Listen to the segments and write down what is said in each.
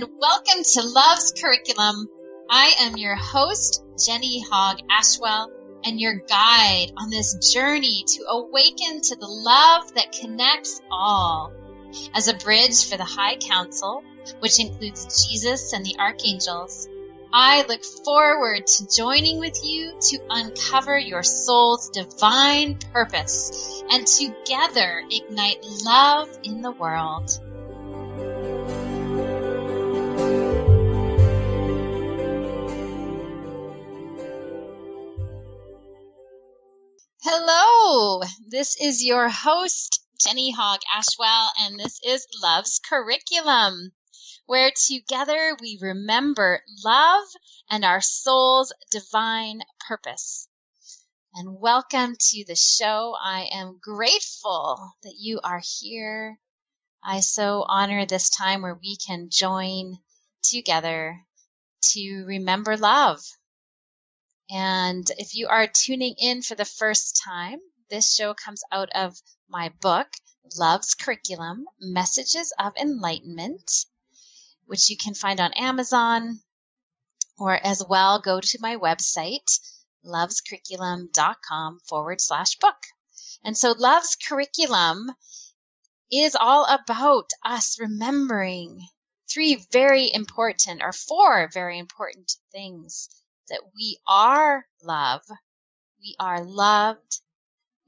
and welcome to Love's Curriculum. I am your host, Jenny Hogg Ashwell, and your guide on this journey to awaken to the love that connects all. As a bridge for the High Council, which includes Jesus and the archangels, I look forward to joining with you to uncover your soul's divine purpose and together ignite love in the world. Hello, this is your host, Jenny Hogg Ashwell, and this is Love's Curriculum, where together we remember love and our soul's divine purpose. And welcome to the show. I am grateful that you are here. I so honor this time where we can join together to remember love. And if you are tuning in for the first time, this show comes out of my book, Love's Curriculum Messages of Enlightenment, which you can find on Amazon or as well go to my website, lovescurriculum.com forward slash book. And so Love's Curriculum is all about us remembering three very important or four very important things that we are love, we are loved,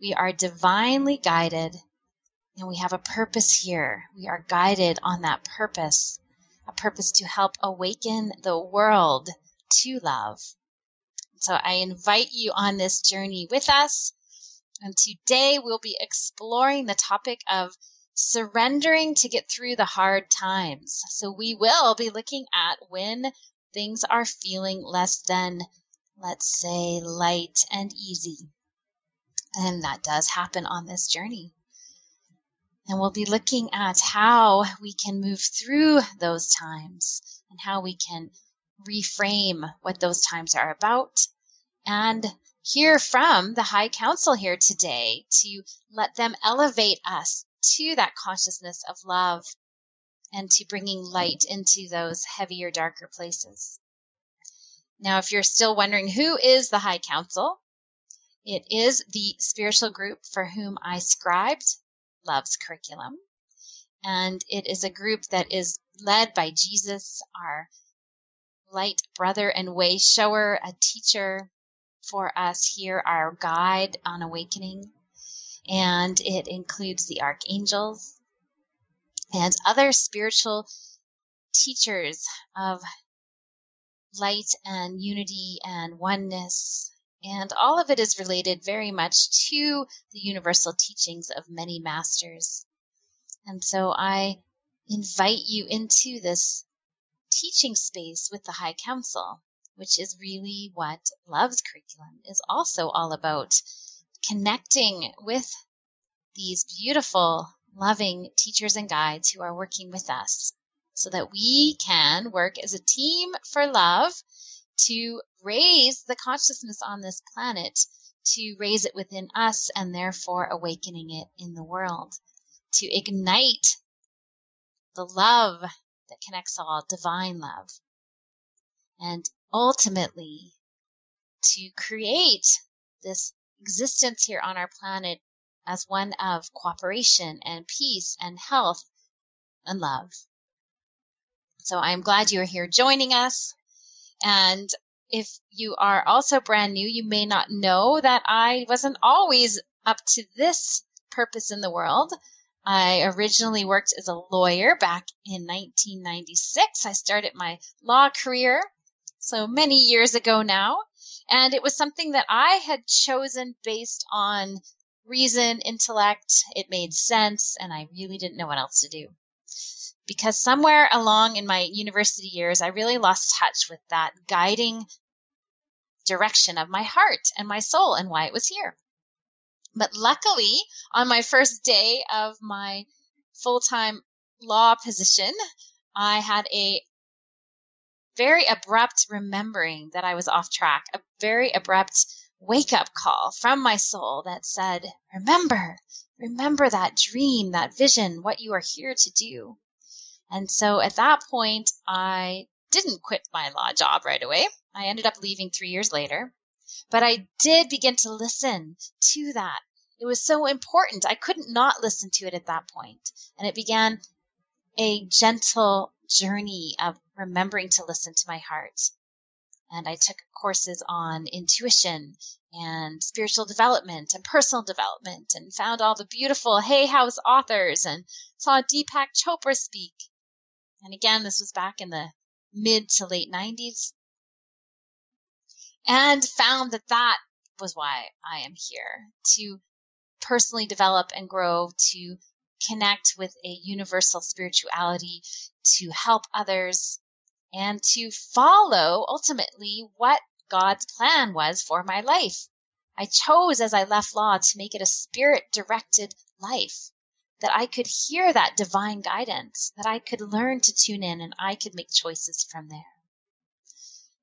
we are divinely guided, and we have a purpose here. We are guided on that purpose, a purpose to help awaken the world to love. So I invite you on this journey with us. And today we'll be exploring the topic of surrendering to get through the hard times. So we will be looking at when things are feeling less than, let's say, light and easy. And that does happen on this journey. And we'll be looking at how we can move through those times and how we can reframe what those times are about and hear from the High Council here today to let them elevate us to that consciousness of love and to bringing light into those heavier, darker places. Now, if you're still wondering who is the High Council, it is the spiritual group for whom I scribed Love's curriculum. And it is a group that is led by Jesus, our light brother and way shower, a teacher for us here, our guide on awakening. And it includes the archangels, and other spiritual teachers of light and unity and oneness. And all of it is related very much to the universal teachings of many masters. And so I invite you into this teaching space with the High Council, which is really what Love's curriculum is also all about. Connecting with these beautiful loving teachers and guides who are working with us so that we can work as a team for love to raise the consciousness on this planet, to raise it within us and therefore awakening it in the world, to ignite the love that connects all, divine love, and ultimately to create this existence here on our planet as one of cooperation and peace and health and love. So I'm glad you're here joining us. And if you are also brand new, you may not know that I wasn't always up to this purpose in the world. I originally worked as a lawyer back in 1996. I started my law career, so many years ago now. And it was something that I had chosen based on reason, intellect. It made sense, and I really didn't know what else to do. Because somewhere along in my university years, I really lost touch with that guiding direction of my heart and my soul and why it was here. But luckily, on my first day of my full time law position, I had a very abrupt remembering that I was off track, a very abrupt wake up call from my soul that said, remember, remember that dream, that vision, what you are here to do. And so at that point, I didn't quit my law job right away. I ended up leaving three years later. But I did begin to listen to that. It was so important. I couldn't not listen to it at that point. And it began a gentle journey of remembering to listen to my heart. And I took courses on intuition and spiritual development and personal development and found all the beautiful Hay House authors and saw Deepak Chopra speak. And again, this was back in the mid to late 90s. And found that that was why I am here to personally develop and grow, to connect with a universal spirituality, to help others, and to follow ultimately what God's plan was for my life. I chose as I left law to make it a spirit directed life, that I could hear that divine guidance, that I could learn to tune in and I could make choices from there.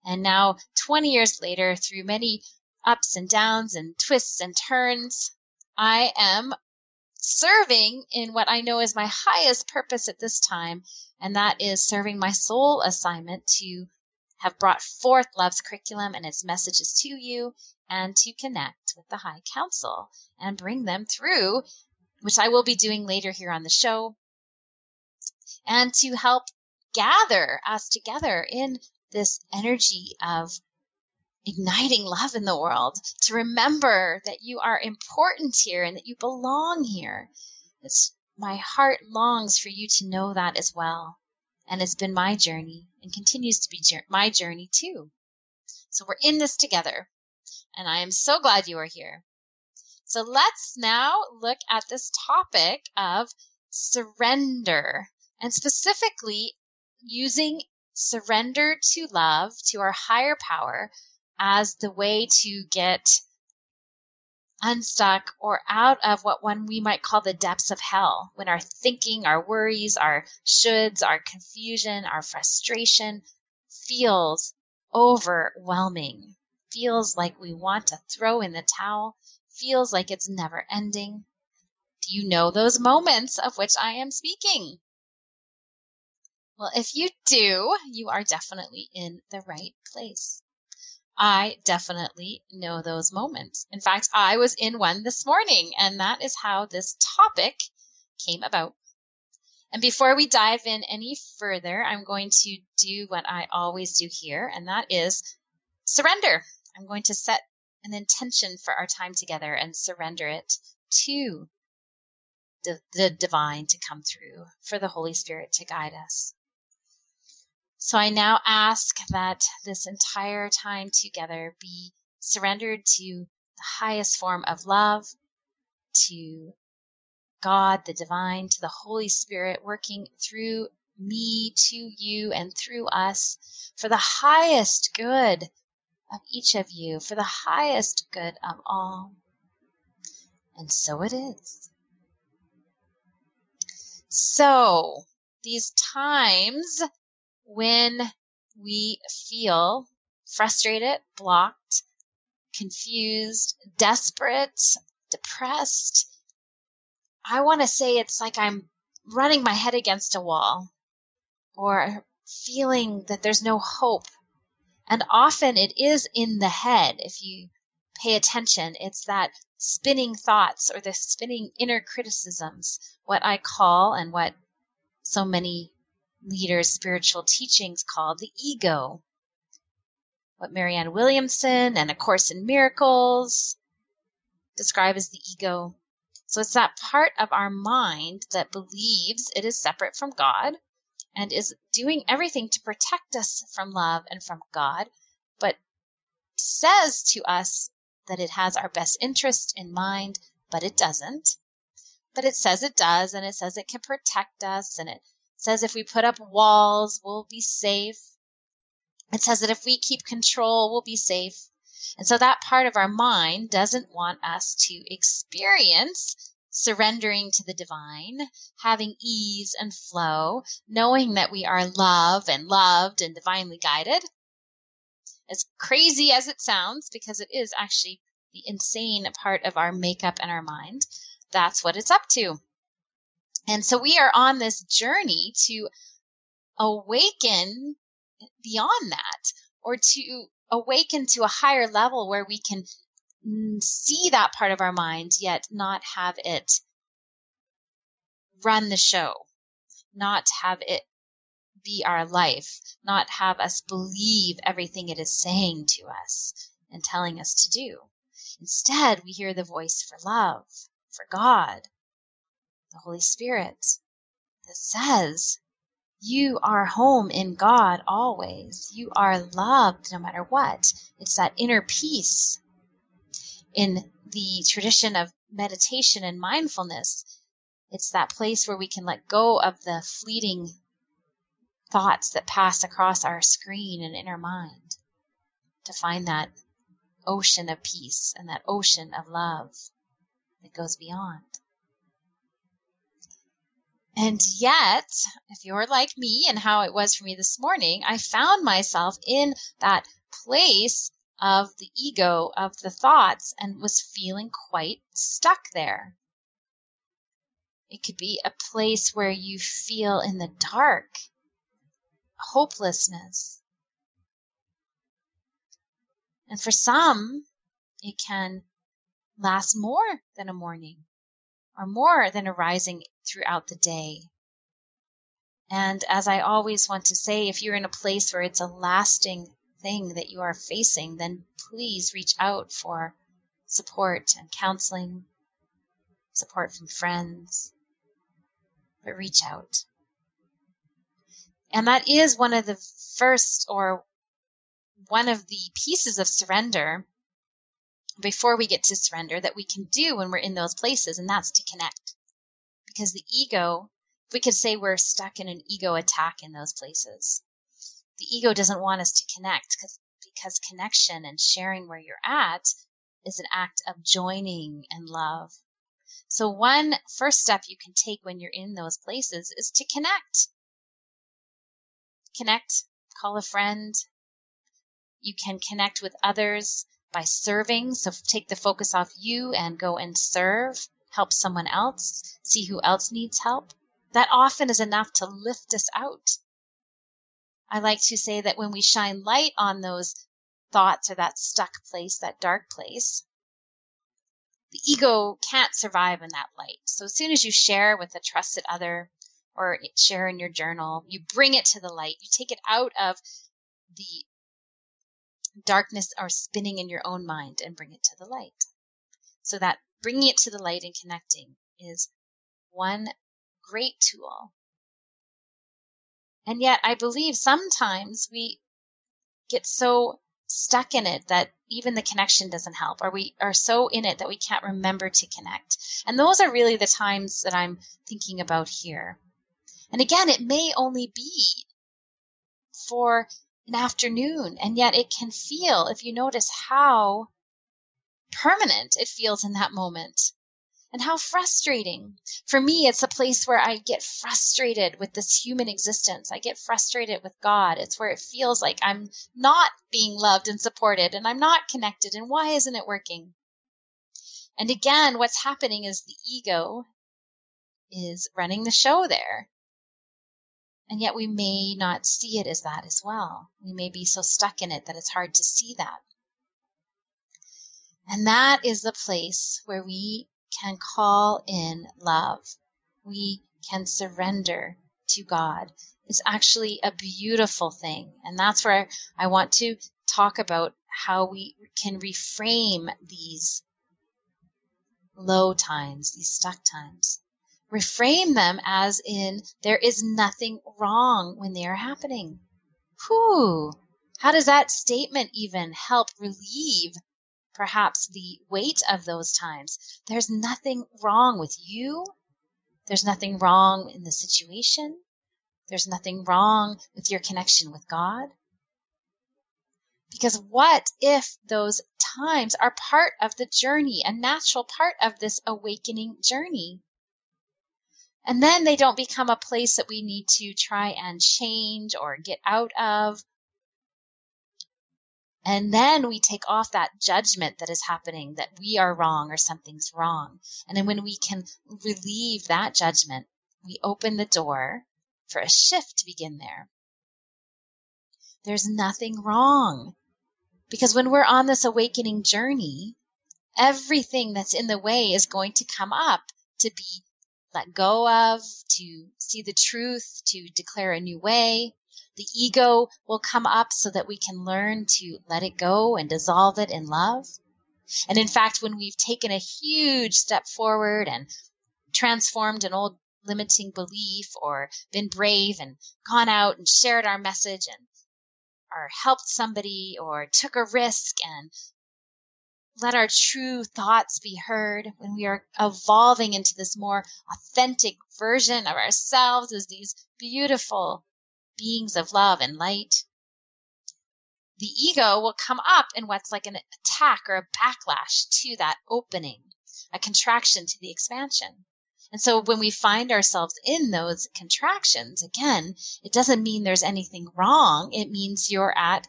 And now, 20 years later, through many ups and downs and twists and turns, I am serving in what I know is my highest purpose at this time, and that is serving my soul assignment to have brought forth love's curriculum and its messages to you and to connect with the High Council and bring them through, which I will be doing later here on the show, and to help gather us together in this energy of igniting love in the world, to remember that you are important here and that you belong here. It's, my heart longs for you to know that as well. And it's been my journey and continues to be my journey too. So we're in this together. And I am so glad you are here. So let's now look at this topic of surrender and specifically using surrender to love, to our higher power, as the way to get unstuck or out of what one we might call the depths of hell when our thinking, our worries, our shoulds, our confusion, our frustration feels overwhelming, feels like we want to throw in the towel, feels like it's never ending. Do you know those moments of which I am speaking? Well, if you do, you are definitely in the right place. I definitely know those moments. In fact, I was in one this morning, and that is how this topic came about. And before we dive in any further, I'm going to do what I always do here, and that is surrender. I'm going to set an intention for our time together and surrender it to the, the divine to come through, for the Holy Spirit to guide us. So I now ask that this entire time together be surrendered to the highest form of love, to God, the divine, to the Holy Spirit working through me, to you, and through us for the highest good of each of you, for the highest good of all. And so it is. So, these times when we feel frustrated, blocked, confused, desperate, depressed, I want to say it's like I'm running my head against a wall or feeling that there's no hope. And often it is in the head. If you pay attention, it's that spinning thoughts or the spinning inner criticisms, what I call and what so many leaders' spiritual teachings called the ego. What Marianne Williamson and A Course in Miracles describe as the ego. So it's that part of our mind that believes it is separate from God and is doing everything to protect us from love and from God, but says to us that it has our best interest in mind, but it doesn't. But it says it does, and it says it can protect us, and it says if we put up walls, we'll be safe. It says that if we keep control, we'll be safe. And so that part of our mind doesn't want us to experience surrendering to the divine, having ease and flow, knowing that we are love and loved and divinely guided. As crazy as it sounds, because it is actually the insane part of our makeup and our mind, that's what it's up to. And so we are on this journey to awaken beyond that or to awaken to a higher level where we can see that part of our mind yet not have it run the show, not have it be our life, not have us believe everything it is saying to us and telling us to do. Instead, we hear the voice for love, for God, the Holy Spirit, that says, You are home in God always. You are loved no matter what. It's that inner peace. In the tradition of meditation and mindfulness, it's that place where we can let go of the fleeting thoughts that pass across our screen and inner mind to find that ocean of peace and that ocean of love that goes beyond. And yet, if you're like me and how it was for me this morning, I found myself in that place of the ego, of the thoughts, and was feeling quite stuck there. It could be a place where you feel in the dark, hopelessness, and for some, it can last more than a morning or more than arising throughout the day. And as I always want to say, if you're in a place where it's a lasting thing that you are facing, then please reach out for support and counseling, support from friends, but reach out. And that is one of the first or one of the pieces of surrender before we get to surrender that we can do when we're in those places, and that's to connect. Because the ego, we could say we're stuck in an ego attack in those places. The ego doesn't want us to connect because, connection and sharing where you're at is an act of joining and love. So one first step you can take when you're in those places is to connect. Connect, call a friend, you can connect with others by serving. So take the focus off you and go and serve, help someone else, see who else needs help. That often is enough to lift us out. I like to say that when we shine light on those thoughts or that stuck place, that dark place, the ego can't survive in that light. So as soon as you share with a trusted other or share in your journal, you bring it to the light. You take it out of the darkness are spinning in your own mind and bring it to the light. So that bringing it to the light and connecting is one great tool. And yet I believe sometimes we get so stuck in it that even the connection doesn't help, or we are so in it that we can't remember to connect. And those are really the times that I'm thinking about here. And again, it may only be for an afternoon. And yet it can feel, if you notice how permanent it feels in that moment and how frustrating. For me, it's a place where I get frustrated with this human existence. I get frustrated with God. It's where it feels like I'm not being loved and supported and I'm not connected. And why isn't it working? And again, what's happening is the ego is running the show there. And yet we may not see it as that as well. We may be so stuck in it that it's hard to see that. And that is the place where we can call in love. We can surrender to God. It's actually a beautiful thing. And that's where I want to talk about how we can reframe these low times, these stuck times reframe them as in there is nothing wrong when they are happening. Whew. How does that statement even help relieve perhaps the weight of those times? There's nothing wrong with you. There's nothing wrong in the situation. There's nothing wrong with your connection with God. Because what if those times are part of the journey, a natural part of this awakening journey? And then they don't become a place that we need to try and change or get out of. And then we take off that judgment that is happening that we are wrong or something's wrong. And then when we can relieve that judgment, we open the door for a shift to begin there. There's nothing wrong. Because when we're on this awakening journey, everything that's in the way is going to come up to be let go of, to see the truth, to declare a new way. The ego will come up so that we can learn to let it go and dissolve it in love. And in fact, when we've taken a huge step forward and transformed an old limiting belief or been brave and gone out and shared our message and or helped somebody or took a risk and let our true thoughts be heard when we are evolving into this more authentic version of ourselves as these beautiful beings of love and light. The ego will come up in what's like an attack or a backlash to that opening, a contraction to the expansion. And so when we find ourselves in those contractions, again, it doesn't mean there's anything wrong. It means you're at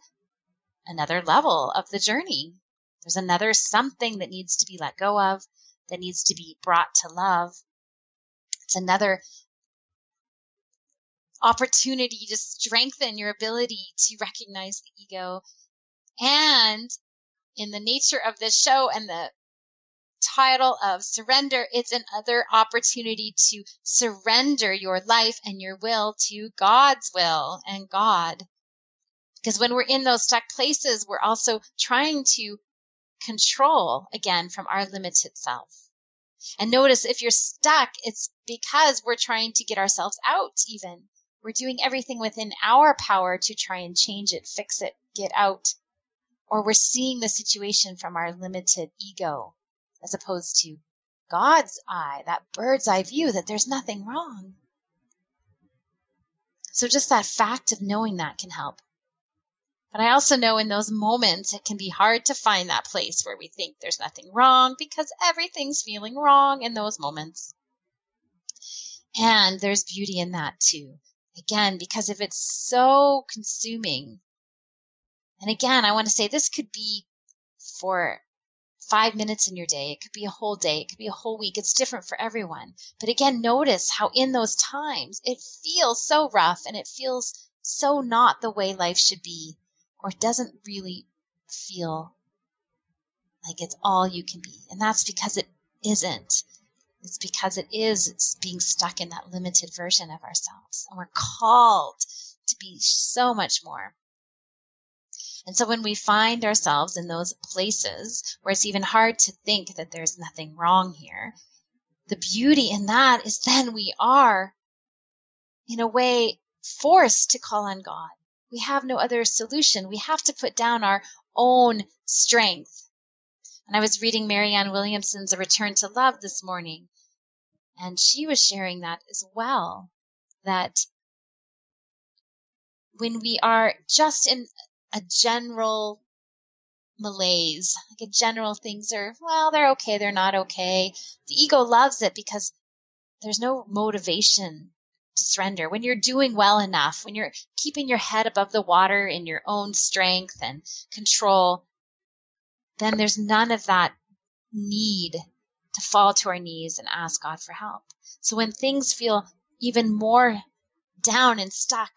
another level of the journey. There's another something that needs to be let go of, that needs to be brought to love. It's another opportunity to strengthen your ability to recognize the ego. And in the nature of this show and the title of surrender, it's another opportunity to surrender your life and your will to God's will and God. Because when we're in those stuck places, we're also trying to control again from our limited self. And notice if you're stuck, it's because we're trying to get ourselves out even. We're doing everything within our power to try and change it, fix it, get out. Or we're seeing the situation from our limited ego as opposed to God's eye, that bird's eye view that there's nothing wrong. So just that fact of knowing that can help. But I also know in those moments it can be hard to find that place where we think there's nothing wrong because everything's feeling wrong in those moments. And there's beauty in that too. Again, because if it's so consuming, and again, I want to say this could be for five minutes in your day. It could be a whole day. It could be a whole week. It's different for everyone. But again, notice how in those times it feels so rough and it feels so not the way life should be or doesn't really feel like it's all you can be. And that's because it isn't. It's because it is it's being stuck in that limited version of ourselves. And we're called to be so much more. And so when we find ourselves in those places where it's even hard to think that there's nothing wrong here, the beauty in that is then we are, in a way, forced to call on God we have no other solution. We have to put down our own strength. And I was reading Marianne Williamson's A Return to Love this morning, and she was sharing that as well. That when we are just in a general malaise, like a general things are, well, they're okay, they're not okay. The ego loves it because there's no motivation surrender, when you're doing well enough, when you're keeping your head above the water in your own strength and control, then there's none of that need to fall to our knees and ask God for help. So when things feel even more down and stuck,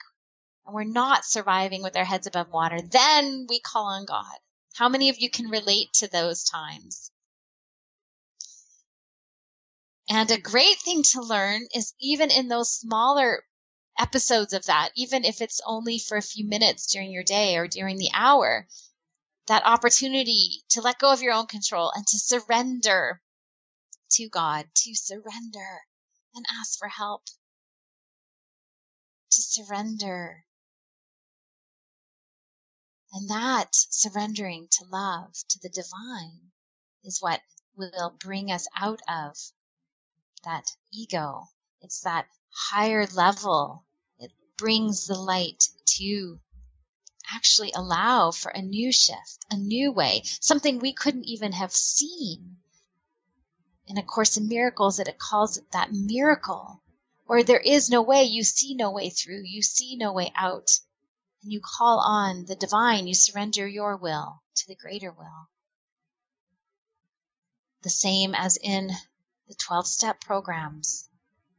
and we're not surviving with our heads above water, then we call on God. How many of you can relate to those times? And a great thing to learn is even in those smaller episodes of that, even if it's only for a few minutes during your day or during the hour, that opportunity to let go of your own control and to surrender to God, to surrender and ask for help, to surrender. And that surrendering to love, to the divine, is what will bring us out of that ego. It's that higher level. It brings the light to actually allow for a new shift, a new way, something we couldn't even have seen. In A Course in Miracles, that it calls it that miracle, where there is no way, you see no way through, you see no way out, and you call on the divine, you surrender your will to the greater will. The same as in the 12 step programs.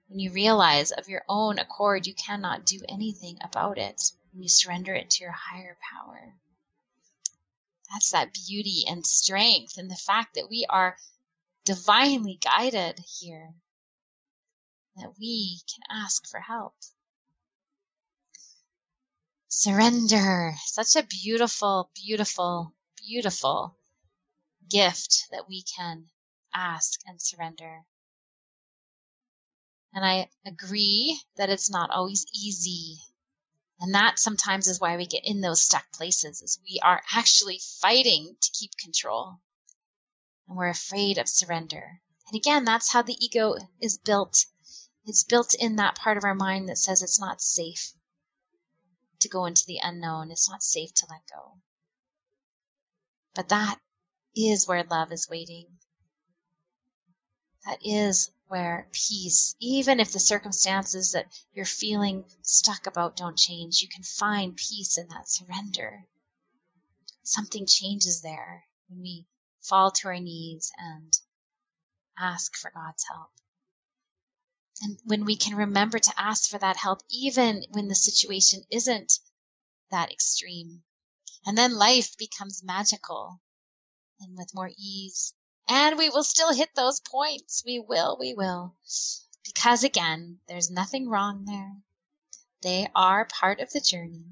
when you realize of your own accord you cannot do anything about it, when you surrender it to your higher power. That's that beauty and strength and the fact that we are divinely guided here, that we can ask for help. Surrender. Such a beautiful, beautiful, beautiful gift that we can ask and surrender. And I agree that it's not always easy. And that sometimes is why we get in those stuck places is we are actually fighting to keep control. And we're afraid of surrender. And again, that's how the ego is built. It's built in that part of our mind that says it's not safe to go into the unknown. It's not safe to let go. But that is where love is waiting. That is where peace, even if the circumstances that you're feeling stuck about don't change, you can find peace in that surrender. Something changes there when we fall to our knees and ask for God's help. And when we can remember to ask for that help, even when the situation isn't that extreme. And then life becomes magical and with more ease and we will still hit those points. We will, we will. Because again, there's nothing wrong there. They are part of the journey.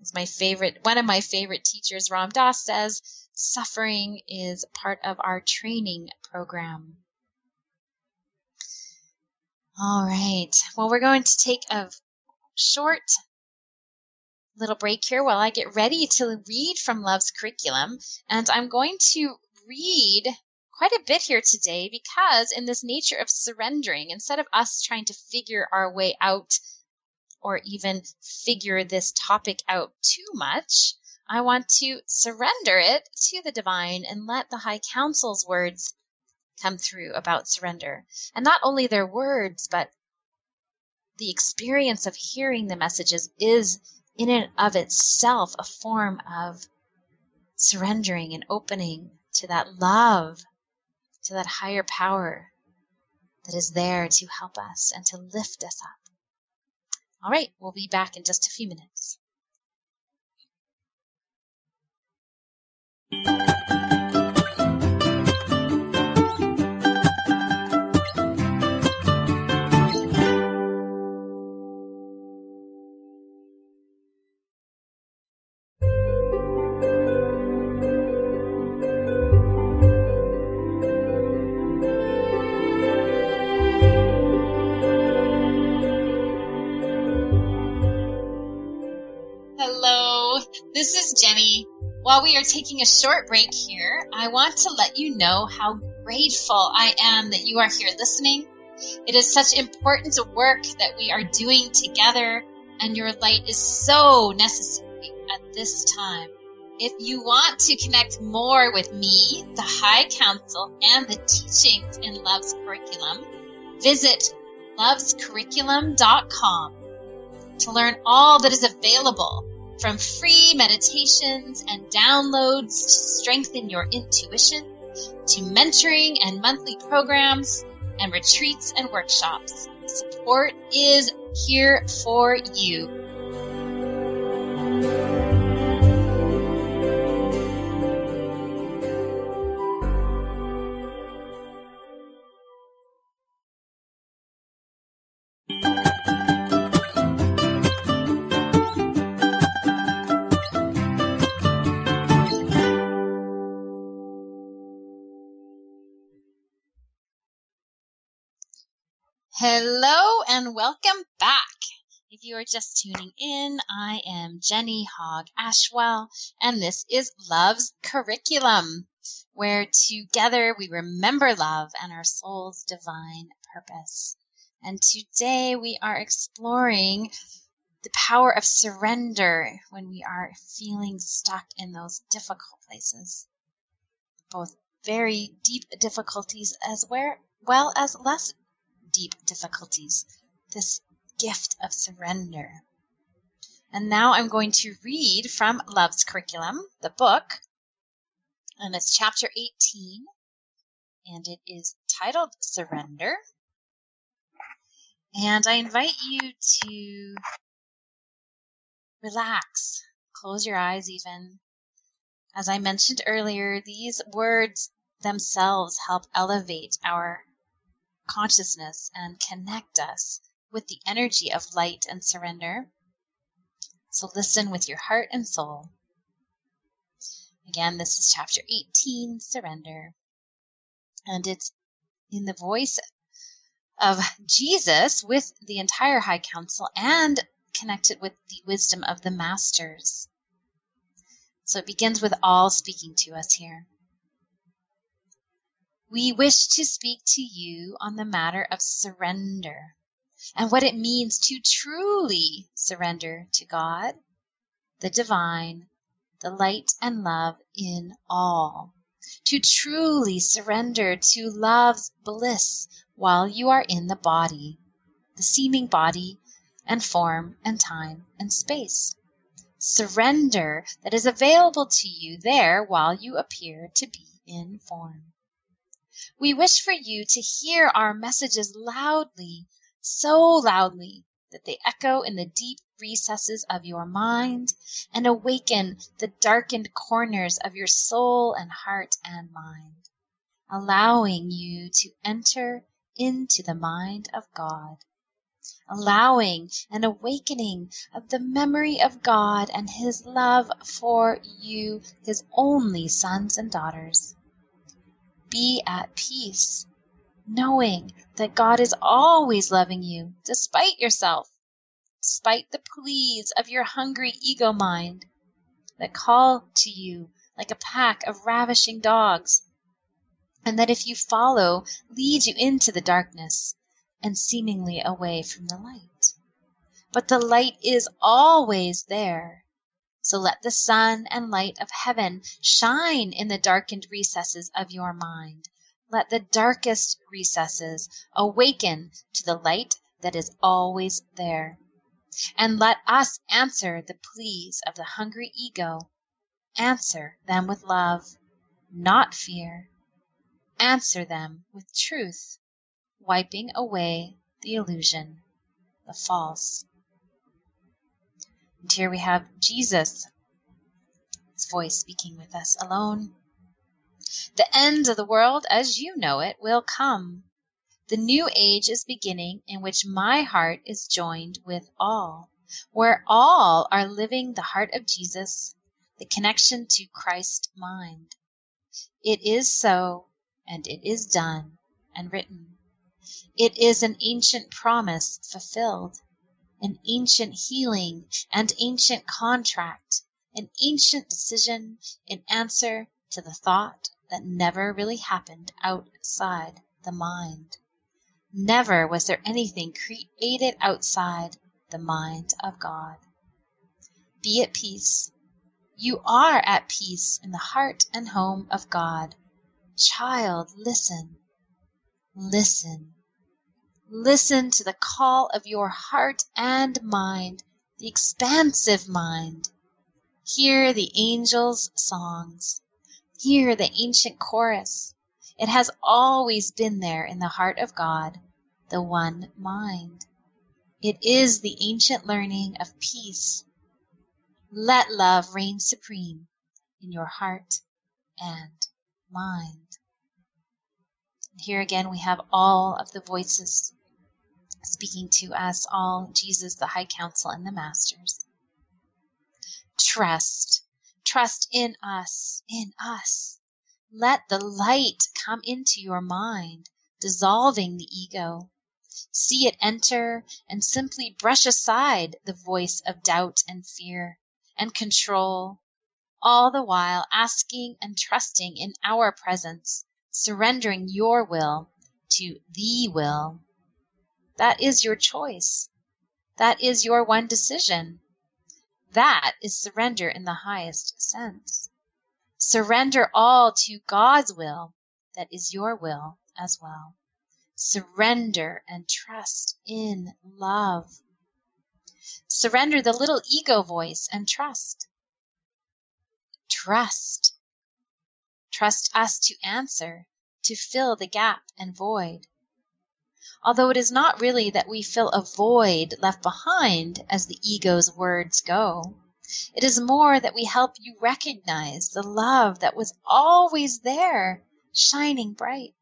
As my favorite, one of my favorite teachers, Ram Dass says, suffering is part of our training program. All right. Well, we're going to take a short little break here while I get ready to read from Love's curriculum. And I'm going to read quite a bit here today because in this nature of surrendering, instead of us trying to figure our way out or even figure this topic out too much, I want to surrender it to the divine and let the high council's words come through about surrender. And not only their words, but the experience of hearing the messages is in and of itself a form of surrendering and opening to that love, to that higher power that is there to help us and to lift us up. All right, we'll be back in just a few minutes. While we are taking a short break here, I want to let you know how grateful I am that you are here listening. It is such important work that we are doing together, and your light is so necessary at this time. If you want to connect more with me, the High Council, and the teachings in Love's curriculum, visit lovescurriculum.com to learn all that is available from free meditations and downloads to strengthen your intuition, to mentoring and monthly programs, and retreats and workshops, support is here for you. Hello and welcome back. If you are just tuning in, I am Jenny Hogg Ashwell, and this is Love's Curriculum, where together we remember love and our soul's divine purpose. And today we are exploring the power of surrender when we are feeling stuck in those difficult places, both very deep difficulties as well as less deep difficulties, this gift of surrender. And now I'm going to read from Love's Curriculum, the book, and it's chapter 18, and it is titled Surrender. And I invite you to relax, close your eyes even. As I mentioned earlier, these words themselves help elevate our consciousness and connect us with the energy of light and surrender. So listen with your heart and soul. Again, this is chapter 18, Surrender. And it's in the voice of Jesus with the entire High Council and connected with the wisdom of the Masters. So it begins with all speaking to us here. We wish to speak to you on the matter of surrender and what it means to truly surrender to God, the divine, the light and love in all. To truly surrender to love's bliss while you are in the body, the seeming body and form and time and space. Surrender that is available to you there while you appear to be in form. We wish for you to hear our messages loudly, so loudly that they echo in the deep recesses of your mind and awaken the darkened corners of your soul and heart and mind, allowing you to enter into the mind of God, allowing an awakening of the memory of God and His love for you, His only sons and daughters. Be at peace knowing that God is always loving you despite yourself, despite the pleas of your hungry ego mind that call to you like a pack of ravishing dogs, and that if you follow, lead you into the darkness and seemingly away from the light. But the light is always there. So let the sun and light of heaven shine in the darkened recesses of your mind let the darkest recesses awaken to the light that is always there. And let us answer the pleas of the hungry ego. Answer them with love, not fear. Answer them with truth, wiping away the illusion, the false. And here we have Jesus, his voice speaking with us alone the end of the world as you know it will come. The new age is beginning in which my heart is joined with all, where all are living the heart of Jesus, the connection to Christ mind. It is so, and it is done and written. It is an ancient promise fulfilled, an ancient healing and ancient contract, an ancient decision in answer to the thought that never really happened outside the mind. Never was there anything created outside the mind of God. Be at peace. You are at peace in the heart and home of God. Child, listen. Listen. Listen to the call of your heart and mind, the expansive mind. Hear the angels' songs. Hear the ancient chorus. It has always been there in the heart of God, the one mind. It is the ancient learning of peace. Let love reign supreme in your heart and mind. Here again we have all of the voices speaking to us, all Jesus, the High Council, and the Masters. Trust Trust in us, in us. Let the light come into your mind, dissolving the ego. See it enter and simply brush aside the voice of doubt and fear and control, all the while asking and trusting in our presence, surrendering your will to the will. That is your choice. That is your one decision. That is surrender in the highest sense. Surrender all to God's will that is your will as well. Surrender and trust in love. Surrender the little ego voice and trust. Trust. Trust us to answer, to fill the gap and void. Although it is not really that we fill a void left behind as the ego's words go. It is more that we help you recognize the love that was always there, shining bright.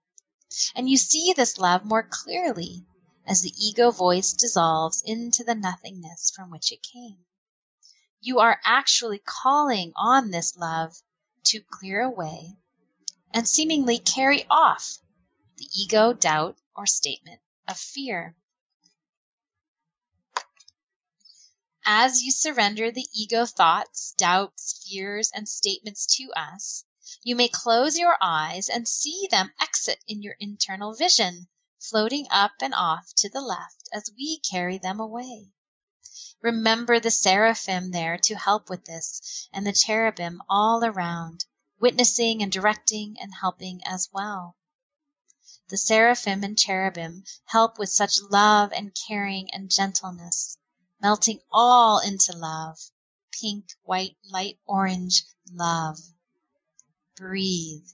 And you see this love more clearly as the ego voice dissolves into the nothingness from which it came. You are actually calling on this love to clear away and seemingly carry off the ego doubt or statement of fear. As you surrender the ego thoughts, doubts, fears, and statements to us, you may close your eyes and see them exit in your internal vision, floating up and off to the left as we carry them away. Remember the seraphim there to help with this, and the cherubim all around, witnessing and directing and helping as well. The seraphim and cherubim help with such love and caring and gentleness melting all into love. Pink, white, light orange, love. Breathe.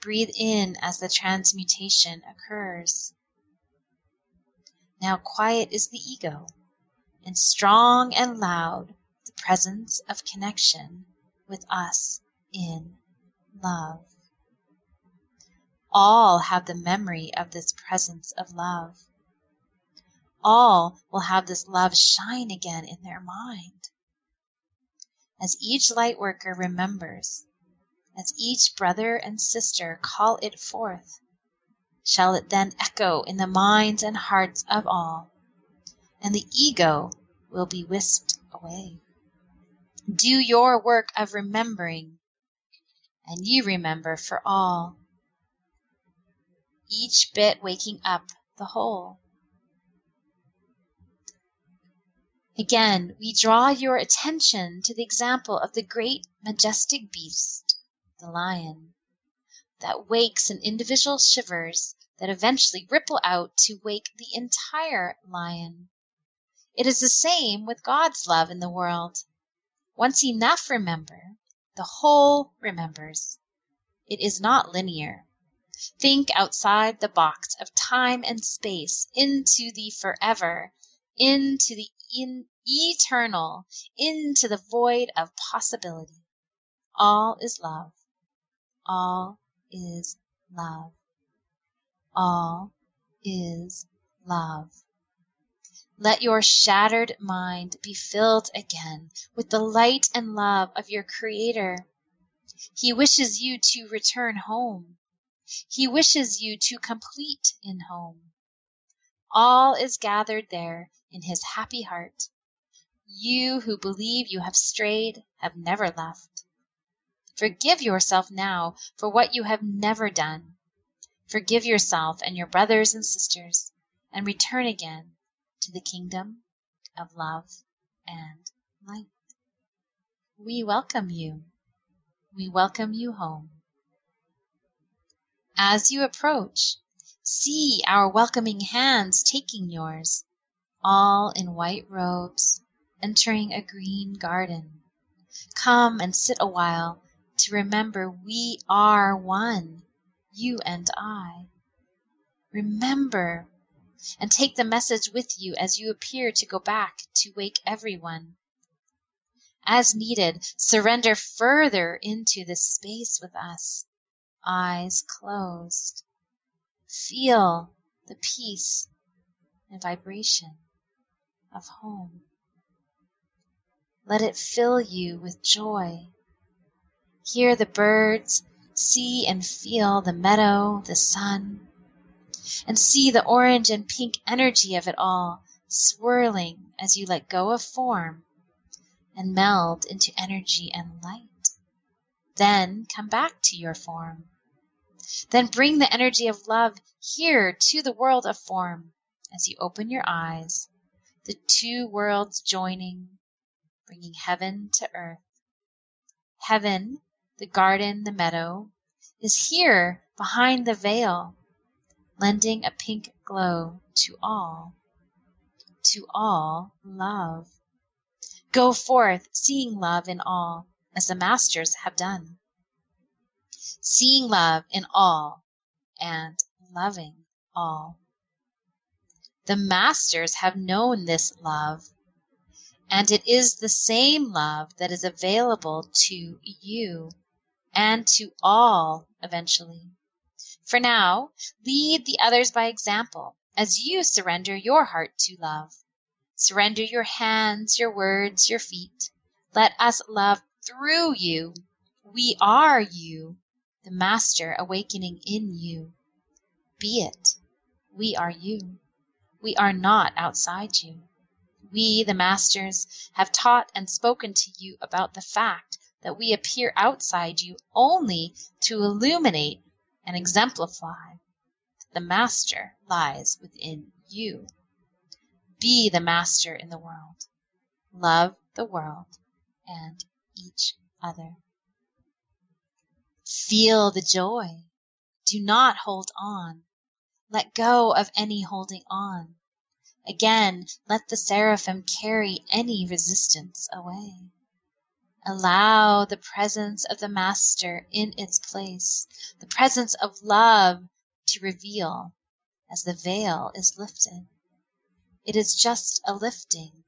Breathe in as the transmutation occurs. Now quiet is the ego, and strong and loud the presence of connection with us in love. All have the memory of this presence of love all will have this love shine again in their mind. As each light worker remembers, as each brother and sister call it forth, shall it then echo in the minds and hearts of all, and the ego will be whisked away. Do your work of remembering, and you remember for all, each bit waking up the whole. Again we draw your attention to the example of the great majestic beast, the lion, that wakes in individual shivers that eventually ripple out to wake the entire lion. It is the same with God's love in the world. Once enough remember, the whole remembers. It is not linear. Think outside the box of time and space into the forever, into the in eternal into the void of possibility. All is love. All is love. All is love. Let your shattered mind be filled again with the light and love of your Creator. He wishes you to return home. He wishes you to complete in home. All is gathered there in his happy heart. You who believe you have strayed have never left. Forgive yourself now for what you have never done. Forgive yourself and your brothers and sisters, and return again to the kingdom of love and light. We welcome you. We welcome you home. As you approach, See our welcoming hands taking yours, all in white robes, entering a green garden. Come and sit awhile to remember we are one, you and I. Remember, and take the message with you as you appear to go back to wake everyone. As needed, surrender further into this space with us, eyes closed. Feel the peace and vibration of home. Let it fill you with joy. Hear the birds, see and feel the meadow, the sun, and see the orange and pink energy of it all swirling as you let go of form and meld into energy and light. Then come back to your form then bring the energy of love here to the world of form as you open your eyes, the two worlds joining, bringing heaven to earth. Heaven, the garden, the meadow, is here behind the veil, lending a pink glow to all, to all love. Go forth, seeing love in all, as the masters have done seeing love in all and loving all. The masters have known this love, and it is the same love that is available to you and to all eventually. For now, lead the others by example as you surrender your heart to love. Surrender your hands, your words, your feet. Let us love through you. We are you, the Master awakening in you. Be it. We are you. We are not outside you. We, the Masters, have taught and spoken to you about the fact that we appear outside you only to illuminate and exemplify. That the Master lies within you. Be the Master in the world. Love the world and each other. Feel the joy. Do not hold on. Let go of any holding on. Again, let the seraphim carry any resistance away. Allow the presence of the Master in its place, the presence of love to reveal as the veil is lifted. It is just a lifting,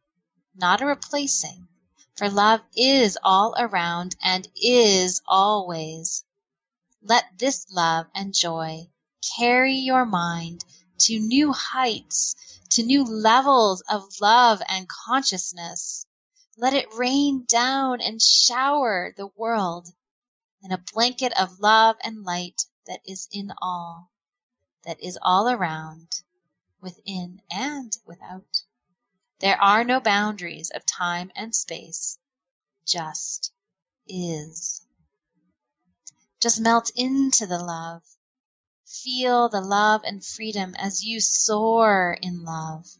not a replacing, for love is all around and is always. Let this love and joy carry your mind to new heights, to new levels of love and consciousness. Let it rain down and shower the world in a blanket of love and light that is in all, that is all around, within and without. There are no boundaries of time and space, just is. Just melt into the love. Feel the love and freedom as you soar in love.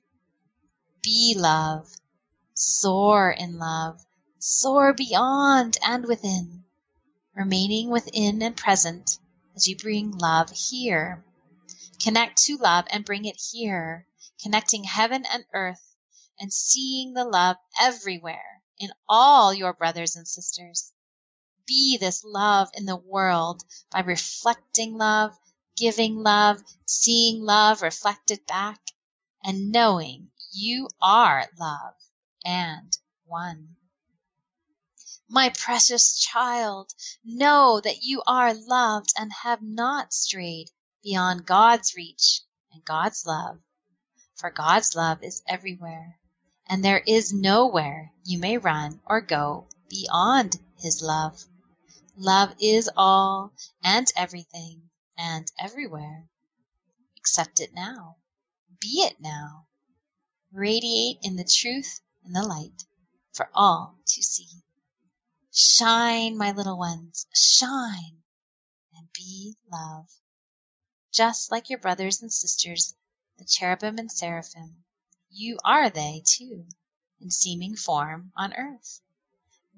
Be love. Soar in love. Soar beyond and within, remaining within and present as you bring love here. Connect to love and bring it here, connecting heaven and earth and seeing the love everywhere in all your brothers and sisters be this love in the world by reflecting love, giving love, seeing love reflected back, and knowing you are love and one. My precious child, know that you are loved and have not strayed beyond God's reach and God's love, for God's love is everywhere, and there is nowhere you may run or go beyond His love. Love is all and everything and everywhere. Accept it now. Be it now. Radiate in the truth and the light for all to see. Shine, my little ones, shine and be love. Just like your brothers and sisters, the cherubim and seraphim, you are they, too, in seeming form on earth.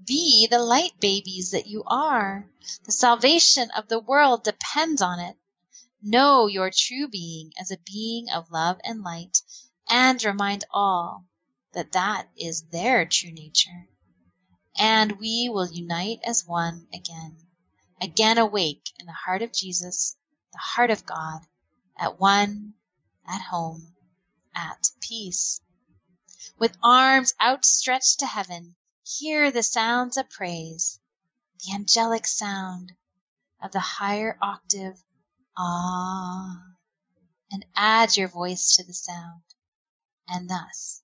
Be the light babies that you are. The salvation of the world depends on it. Know your true being as a being of love and light, and remind all that that is their true nature. And we will unite as one again, again awake in the heart of Jesus, the heart of God, at one, at home, at peace. With arms outstretched to heaven, Hear the sounds of praise, the angelic sound of the higher octave Ah, and add your voice to the sound, and thus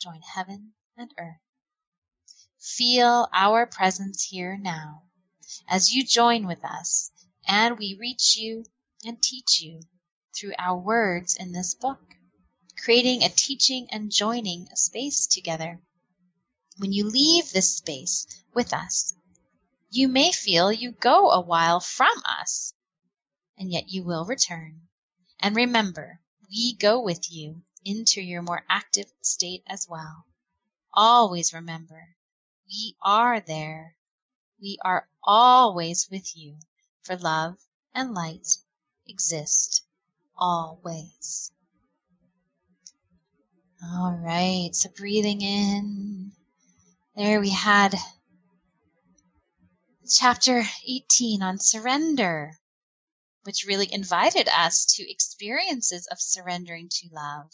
join heaven and earth. Feel our presence here now as you join with us and we reach you and teach you through our words in this book, creating a teaching and joining space together when you leave this space with us, you may feel you go a while from us, and yet you will return. And remember, we go with you into your more active state as well. Always remember, we are there. We are always with you, for love and light exist always. All right, so breathing in there we had chapter 18 on surrender, which really invited us to experiences of surrendering to love.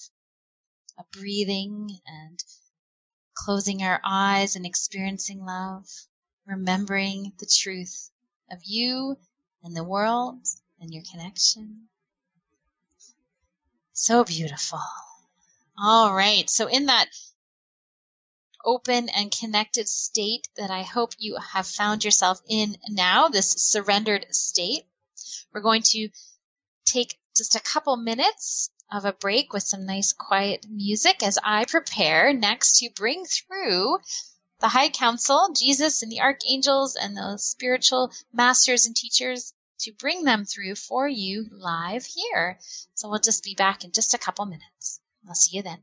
of breathing and closing our eyes and experiencing love, remembering the truth of you and the world and your connection. So beautiful. All right. So, in that open and connected state that I hope you have found yourself in now, this surrendered state, we're going to take just a couple minutes of a break with some nice quiet music as I prepare next to bring through the High Council, Jesus and the archangels and the spiritual masters and teachers to bring them through for you live here. So we'll just be back in just a couple minutes. I'll see you then.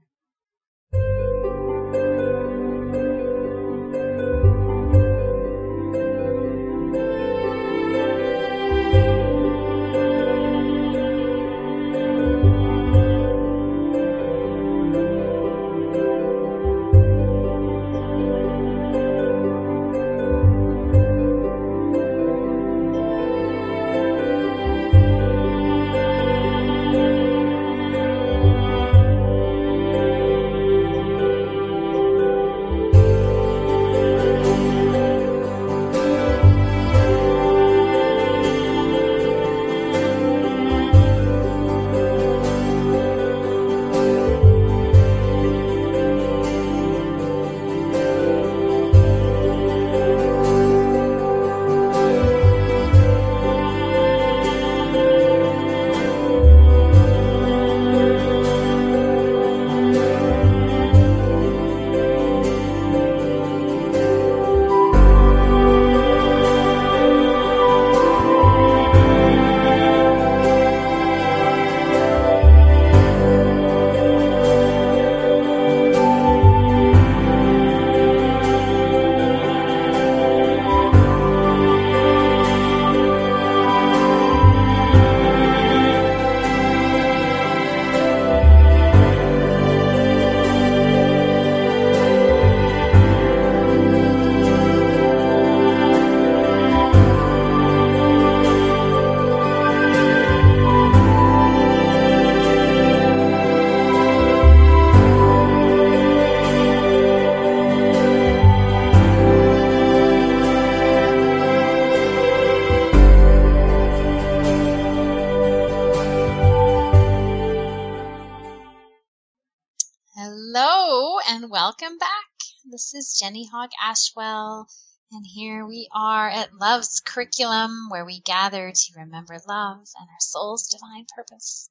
Welcome back. This is Jenny Hogg Ashwell, and here we are at Love's Curriculum, where we gather to remember love and our soul's divine purpose.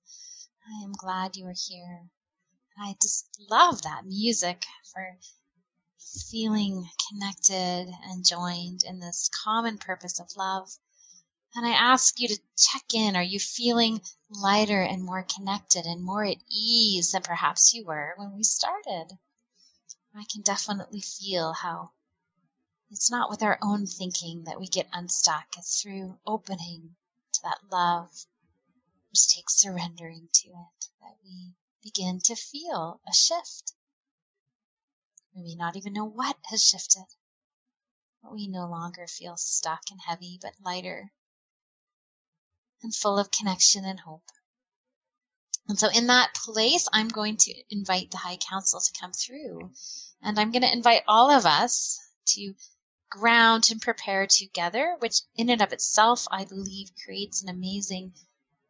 I am glad you are here. I just love that music for feeling connected and joined in this common purpose of love. And I ask you to check in. Are you feeling lighter and more connected and more at ease than perhaps you were when we started? I can definitely feel how it's not with our own thinking that we get unstuck. It's through opening to that love, which takes surrendering to it, that we begin to feel a shift. We may not even know what has shifted, but we no longer feel stuck and heavy, but lighter and full of connection and hope. And so in that place, I'm going to invite the High Council to come through. And I'm going to invite all of us to ground and prepare together, which in and of itself, I believe, creates an amazing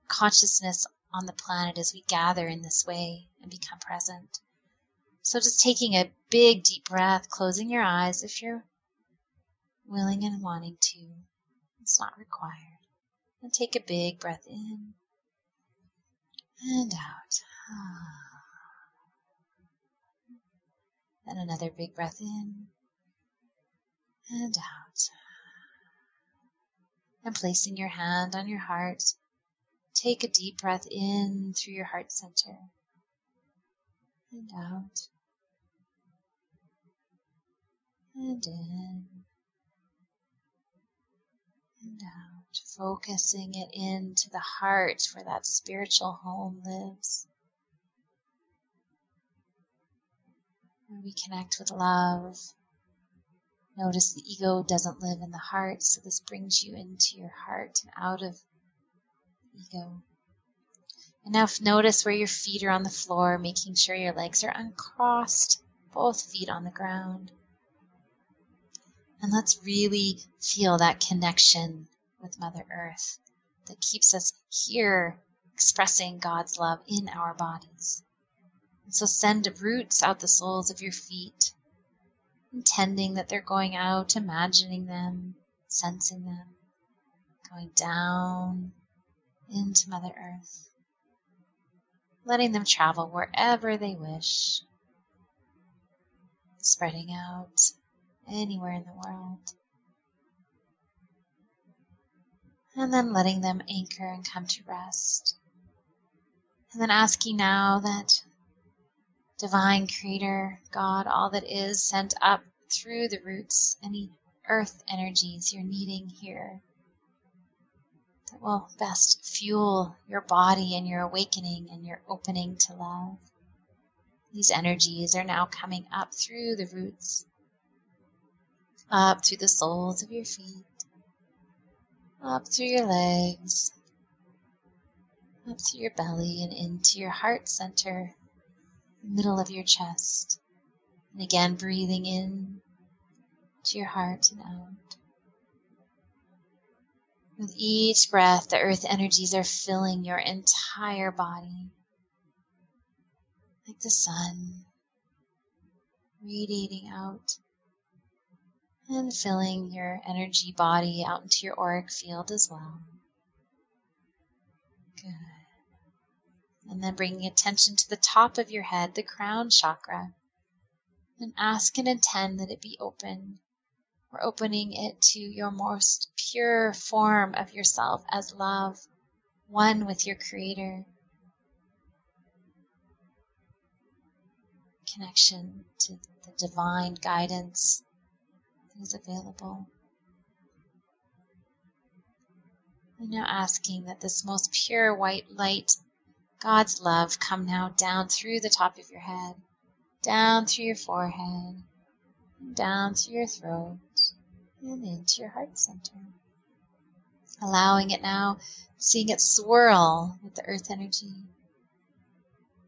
consciousness on the planet as we gather in this way and become present. So just taking a big deep breath, closing your eyes if you're willing and wanting to. It's not required. And take a big breath in and out. And another big breath in. And out. And placing your hand on your heart, take a deep breath in through your heart center. And out. And in. And out, focusing it into the heart where that spiritual home lives. Where we connect with love. Notice the ego doesn't live in the heart, so this brings you into your heart and out of ego. And now notice where your feet are on the floor, making sure your legs are uncrossed, both feet on the ground. And let's really feel that connection with Mother Earth that keeps us here expressing God's love in our bodies. And so send roots out the soles of your feet, intending that they're going out, imagining them, sensing them, going down into Mother Earth, letting them travel wherever they wish, spreading out anywhere in the world. And then letting them anchor and come to rest. And then asking now that divine creator, God, all that is, sent up through the roots any earth energies you're needing here that will best fuel your body and your awakening and your opening to love. These energies are now coming up through the roots up through the soles of your feet, up through your legs, up through your belly and into your heart center, middle of your chest. And again, breathing in to your heart and out. With each breath, the earth energies are filling your entire body like the sun, radiating out and filling your energy body out into your auric field as well. Good. And then bringing attention to the top of your head, the crown chakra, and ask and intend that it be open. We're opening it to your most pure form of yourself as love, one with your Creator. Connection to the divine guidance is available. And now asking that this most pure white light, God's love, come now down through the top of your head, down through your forehead, down through your throat, and into your heart center. Allowing it now, seeing it swirl with the earth energy,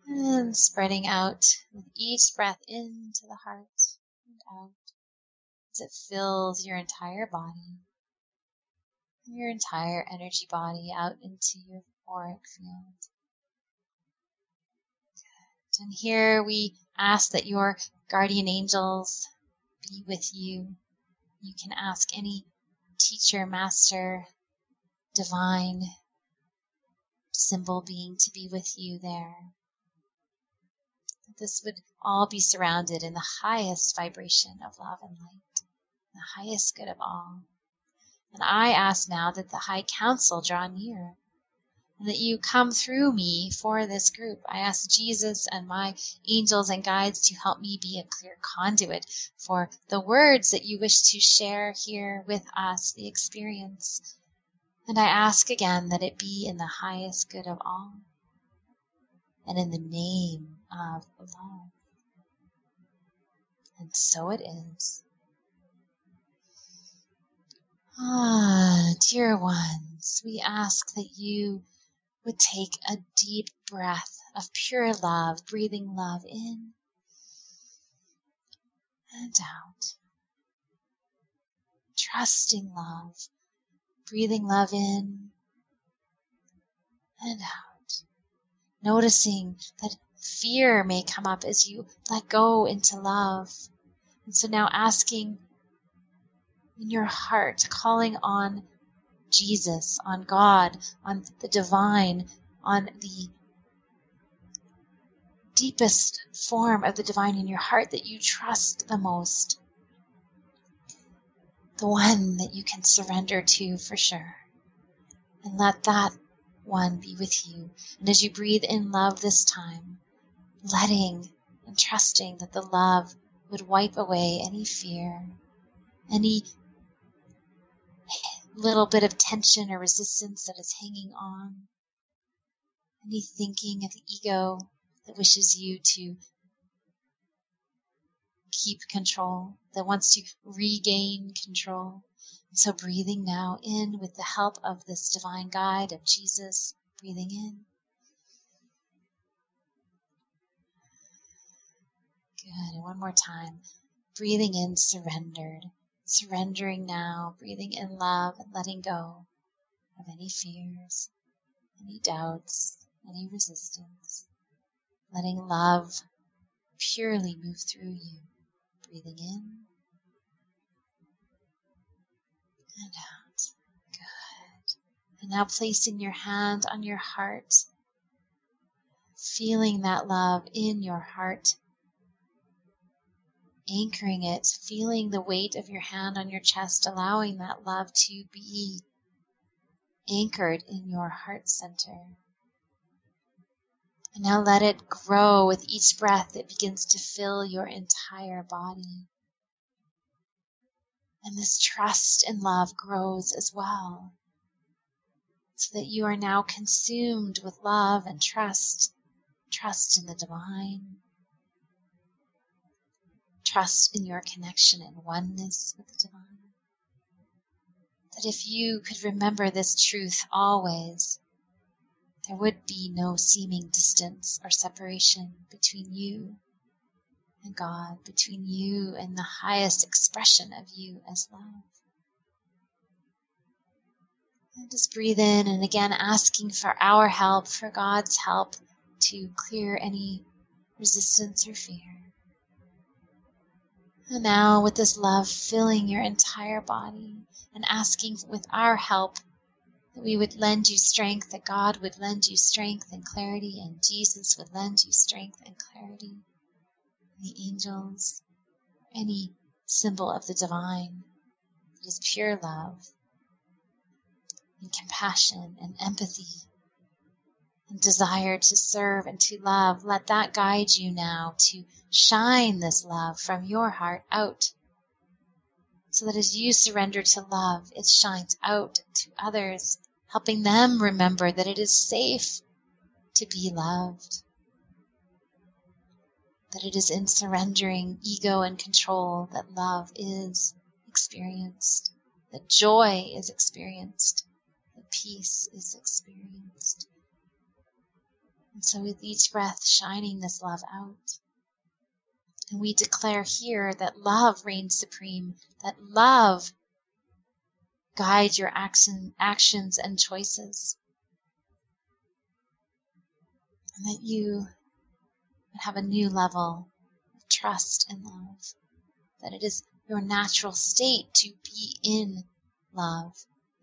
and spreading out with each breath into the heart and out it fills your entire body, your entire energy body out into your auric field. Good. And here we ask that your guardian angels be with you. You can ask any teacher, master, divine symbol being to be with you there. This would all be surrounded in the highest vibration of love and light the highest good of all. And I ask now that the High Council draw near and that you come through me for this group. I ask Jesus and my angels and guides to help me be a clear conduit for the words that you wish to share here with us, the experience. And I ask again that it be in the highest good of all and in the name of love. And so it is. Ah, dear ones, we ask that you would take a deep breath of pure love, breathing love in and out. Trusting love, breathing love in and out. Noticing that fear may come up as you let go into love. And so now asking in your heart, calling on Jesus, on God, on the divine, on the deepest form of the divine in your heart that you trust the most, the one that you can surrender to for sure. And let that one be with you. And as you breathe in love this time, letting and trusting that the love would wipe away any fear, any little bit of tension or resistance that is hanging on, any thinking of the ego that wishes you to keep control, that wants to regain control. So breathing now in with the help of this divine guide of Jesus, breathing in. Good. And one more time. Breathing in surrendered. Surrendering now, breathing in love and letting go of any fears, any doubts, any resistance. Letting love purely move through you. Breathing in and out. Good. And now placing your hand on your heart, feeling that love in your heart, anchoring it, feeling the weight of your hand on your chest, allowing that love to be anchored in your heart center. And now let it grow with each breath. It begins to fill your entire body. And this trust and love grows as well. So that you are now consumed with love and trust. Trust in the divine. Trust in your connection and oneness with the divine. That if you could remember this truth always, there would be no seeming distance or separation between you and God, between you and the highest expression of you as love. And just breathe in and again asking for our help, for God's help to clear any resistance or fear. And now, with this love filling your entire body and asking with our help that we would lend you strength, that God would lend you strength and clarity, and Jesus would lend you strength and clarity. The angels, any symbol of the divine is pure love and compassion and empathy and desire to serve and to love, let that guide you now to shine this love from your heart out so that as you surrender to love, it shines out to others, helping them remember that it is safe to be loved. That it is in surrendering ego and control that love is experienced, that joy is experienced, that peace is experienced. And so, with each breath, shining this love out, and we declare here that love reigns supreme, that love guides your action, actions and choices. And that you have a new level of trust and love. That it is your natural state to be in love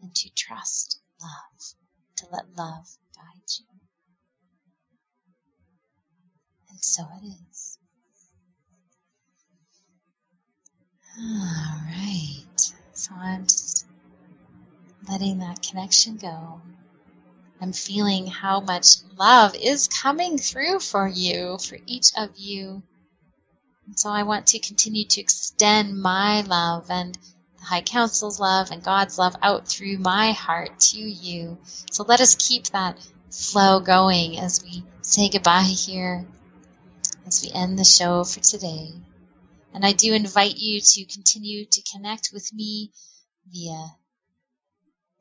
and to trust love, to let love guide you. And so it is. All right. So I'm just letting that connection go. I'm feeling how much love is coming through for you, for each of you. And so I want to continue to extend my love and the High Council's love and God's love out through my heart to you. So let us keep that flow going as we say goodbye here, as we end the show for today. And I do invite you to continue to connect with me via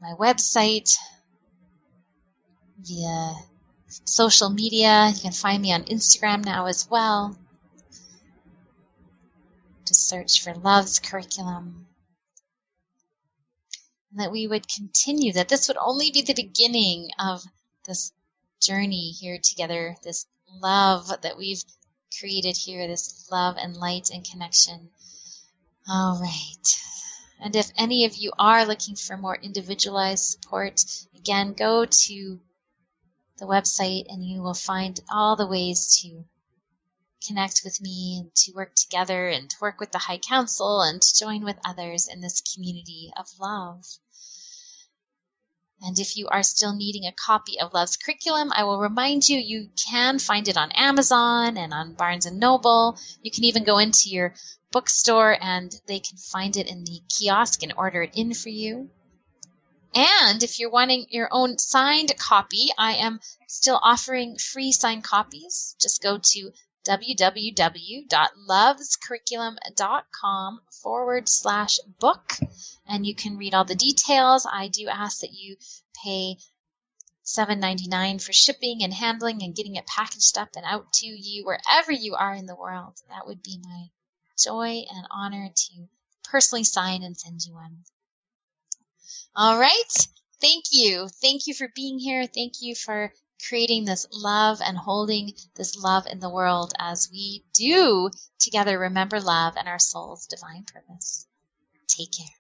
my website, via social media. You can find me on Instagram now as well. Just search for Love's Curriculum. And that we would continue, that this would only be the beginning of this journey here together, this love that we've created here, this love and light and connection. All right. And if any of you are looking for more individualized support, again, go to the website and you will find all the ways to connect with me and to work together and to work with the High Council and to join with others in this community of love. And if you are still needing a copy of Love's Curriculum, I will remind you you can find it on Amazon and on Barnes and Noble. You can even go into your bookstore and they can find it in the kiosk and order it in for you. And if you're wanting your own signed copy, I am still offering free signed copies. Just go to www.lovescurriculum.com forward slash book and you can read all the details. I do ask that you pay $7.99 for shipping and handling and getting it packaged up and out to you wherever you are in the world. That would be my joy and honor to personally sign and send you one. All right. Thank you. Thank you for being here. Thank you for creating this love and holding this love in the world as we do together remember love and our soul's divine purpose. Take care.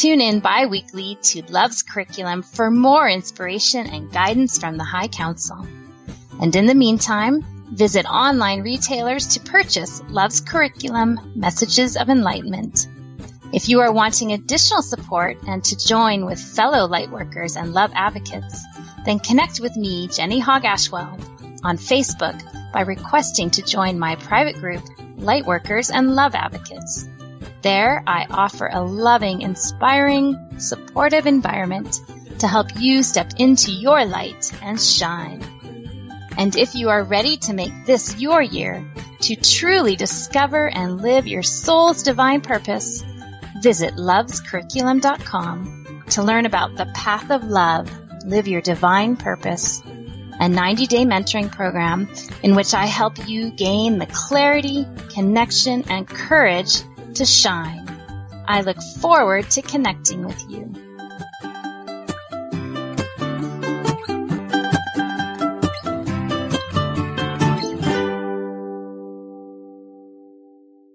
Tune in bi-weekly to Love's Curriculum for more inspiration and guidance from the High Council. And in the meantime, visit online retailers to purchase Love's Curriculum Messages of Enlightenment. If you are wanting additional support and to join with fellow lightworkers and love advocates, then connect with me, Jenny Hogg Ashwell, on Facebook by requesting to join my private group, Lightworkers and Love Advocates. There, I offer a loving, inspiring, supportive environment to help you step into your light and shine. And if you are ready to make this your year to truly discover and live your soul's divine purpose, visit lovescurriculum.com to learn about the path of love, live your divine purpose, a 90 day mentoring program in which I help you gain the clarity, connection, and courage to shine. I look forward to connecting with you.